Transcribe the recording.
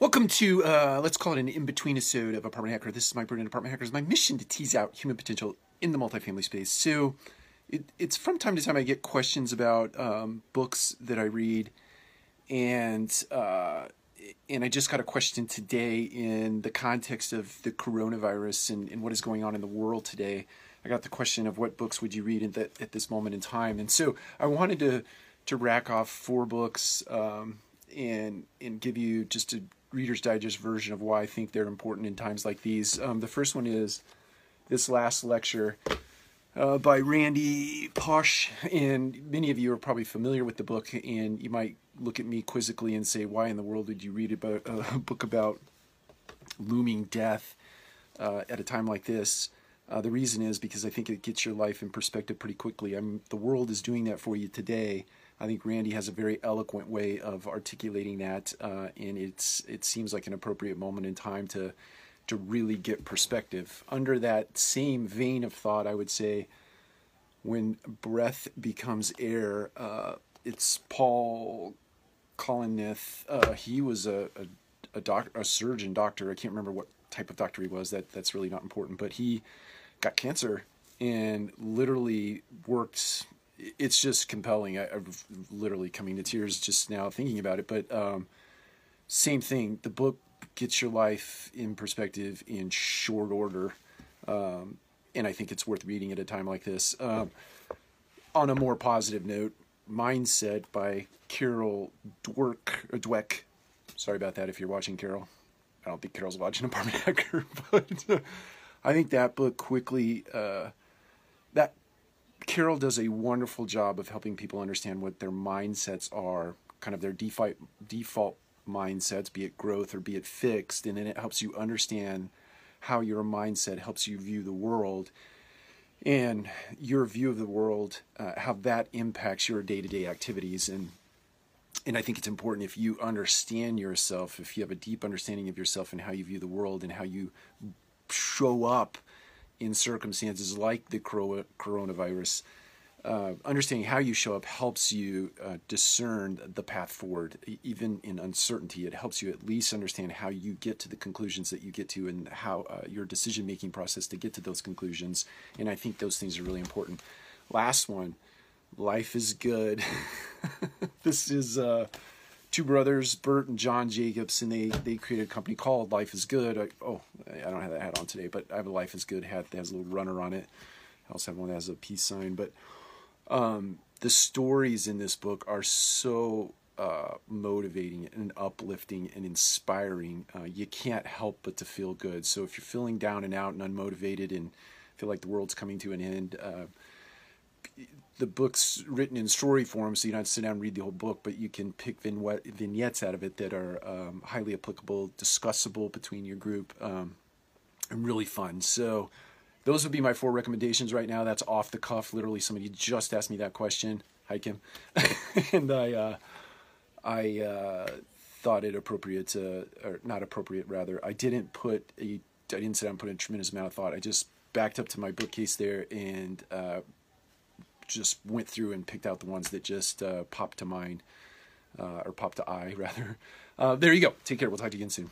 Welcome to, uh, let's call it an in-between episode of Apartment Hacker. This is Mike Brewer, Apartment Hackers. My mission to tease out human potential in the multifamily space. So it, it's from time to time I get questions about um, books that I read, and uh, and I just got a question today in the context of the coronavirus and, and what is going on in the world today. I got the question of what books would you read at, that, at this moment in time, and so I wanted to to rack off four books um, and and give you just a Reader's Digest version of why I think they're important in times like these. Um, the first one is this last lecture uh, by Randy Pausch, and many of you are probably familiar with the book, and you might look at me quizzically and say, "Why in the world would you read about a book about looming death uh, at a time like this?" Uh, the reason is because I think it gets your life in perspective pretty quickly. I'm, the world is doing that for you today. I think Randy has a very eloquent way of articulating that, uh, and it's it seems like an appropriate moment in time to to really get perspective. Under that same vein of thought, I would say, when breath becomes air, uh, it's Paul Kalanithi. Uh, he was a a, a, doc, a surgeon doctor. I can't remember what type of doctor he was. That that's really not important. But he got cancer and literally worked it's just compelling. I, am literally coming to tears just now thinking about it. But um, same thing. The book gets your life in perspective in short order, um, and I think it's worth reading at a time like this. Um, on a more positive note, Mindset by Carol Dweck. Or Dweck. Sorry about that if you're watching Carol. I don't think Carol's watching Apartment Hacker, but uh, I think that book quickly. Uh, that Carol does a wonderful job of helping people understand what their mindsets are, kind of their default default mindsets, be it growth or be it fixed, and then it helps you understand how your mindset helps you view the world and your view of the world, uh, how that impacts your day-to-day activities. And and I think it's important if you understand yourself, if you have a deep understanding of yourself and how you view the world and how you show up in circumstances like the coronavirus, uh, understanding how you show up helps you uh, discern the path forward, even in uncertainty. It helps you at least understand how you get to the conclusions that you get to and how uh, your decision making process to get to those conclusions. And I think those things are really important. Last one life is good. this is uh, two brothers, Bert and John Jacobs, and they they created a company called Life is Good. I, oh, I don't have that hat on today, but I have a Life is Good hat that has a little runner on it. I also have one that has a peace sign. But um, the stories in this book are so uh, motivating and uplifting and inspiring. Uh, you can't help but to feel good. So if you're feeling down and out and unmotivated and feel like the world's coming to an end, uh, the book's written in story form, so you don't have to sit down and read the whole book, but you can pick vignettes out of it that are um, highly applicable, discussable between your group, um, and really fun. So those would be my four recommendations right now. That's off the cuff. Literally, somebody just asked me that question. Hi, Kim. and I, uh, I uh, thought it appropriate to, or not appropriate, rather. I didn't put a, I didn't sit down and put a tremendous amount of thought. I just backed up to my bookcase there and uh, just went through and picked out the ones that just uh, popped to mind, uh, or popped to eye, rather. Uh, there you go. Take care. We'll talk to you again soon.